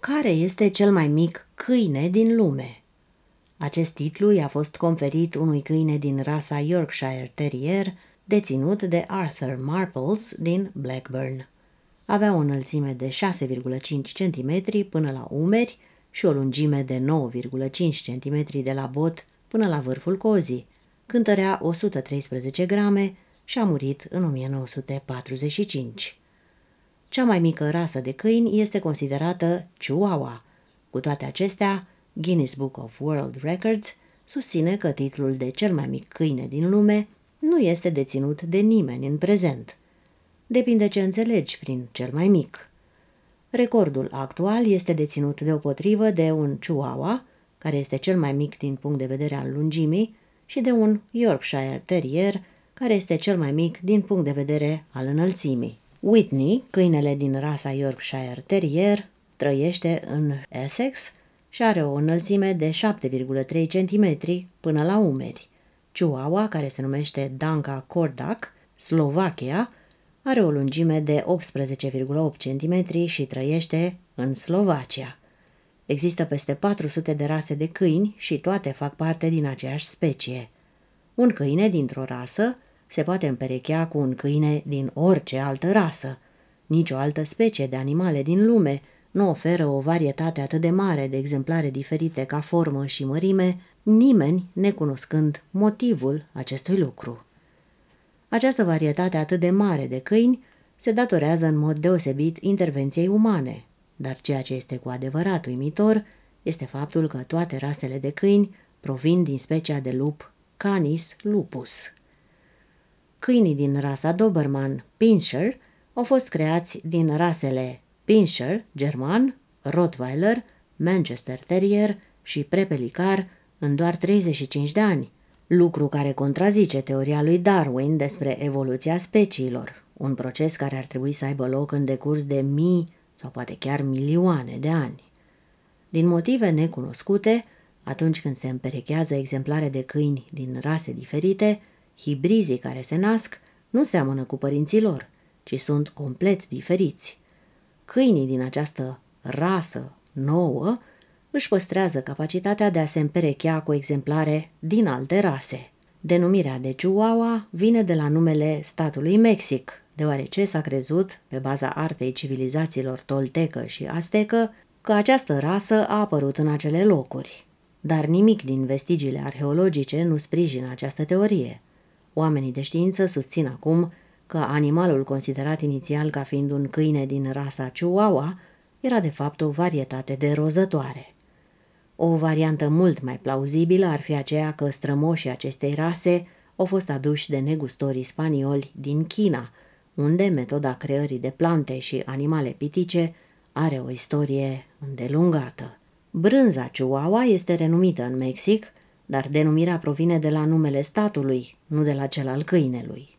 Care este cel mai mic câine din lume? Acest titlu i-a fost conferit unui câine din rasa Yorkshire Terrier, deținut de Arthur Marples din Blackburn. Avea o înălțime de 6,5 cm până la umeri și o lungime de 9,5 cm de la bot până la vârful cozii. Cântărea 113 grame și a murit în 1945. Cea mai mică rasă de câini este considerată Chihuahua. Cu toate acestea, Guinness Book of World Records susține că titlul de cel mai mic câine din lume nu este deținut de nimeni în prezent. Depinde ce înțelegi prin cel mai mic. Recordul actual este deținut deopotrivă de un Chihuahua, care este cel mai mic din punct de vedere al lungimii, și de un Yorkshire Terrier, care este cel mai mic din punct de vedere al înălțimii. Whitney, câinele din rasa Yorkshire Terrier, trăiește în Essex și are o înălțime de 7,3 cm până la umeri. Chihuahua, care se numește Danca Kordak, Slovacia, are o lungime de 18,8 cm și trăiește în Slovacia. Există peste 400 de rase de câini și toate fac parte din aceeași specie. Un câine dintr-o rasă se poate împerechea cu un câine din orice altă rasă. Nicio altă specie de animale din lume nu oferă o varietate atât de mare de exemplare diferite ca formă și mărime, nimeni necunoscând motivul acestui lucru. Această varietate atât de mare de câini se datorează în mod deosebit intervenției umane, dar ceea ce este cu adevărat uimitor este faptul că toate rasele de câini provin din specia de lup Canis lupus. Câinii din rasa Doberman Pinscher au fost creați din rasele Pinscher, german, Rottweiler, Manchester Terrier și Prepelicar în doar 35 de ani, lucru care contrazice teoria lui Darwin despre evoluția speciilor, un proces care ar trebui să aibă loc în decurs de mii sau poate chiar milioane de ani. Din motive necunoscute, atunci când se împerechează exemplare de câini din rase diferite, hibrizii care se nasc nu seamănă cu părinții lor, ci sunt complet diferiți. Câinii din această rasă nouă își păstrează capacitatea de a se împerechea cu exemplare din alte rase. Denumirea de Chihuahua vine de la numele statului Mexic, deoarece s-a crezut, pe baza artei civilizațiilor toltecă și astecă, că această rasă a apărut în acele locuri. Dar nimic din vestigiile arheologice nu sprijină această teorie. Oamenii de știință susțin acum că animalul considerat inițial ca fiind un câine din rasa Chihuahua era de fapt o varietate de rozătoare. O variantă mult mai plauzibilă ar fi aceea că strămoșii acestei rase au fost aduși de negustorii spanioli din China, unde metoda creării de plante și animale pitice are o istorie îndelungată. Brânza Chihuahua este renumită în Mexic, dar denumirea provine de la numele statului, nu de la cel al câinelui.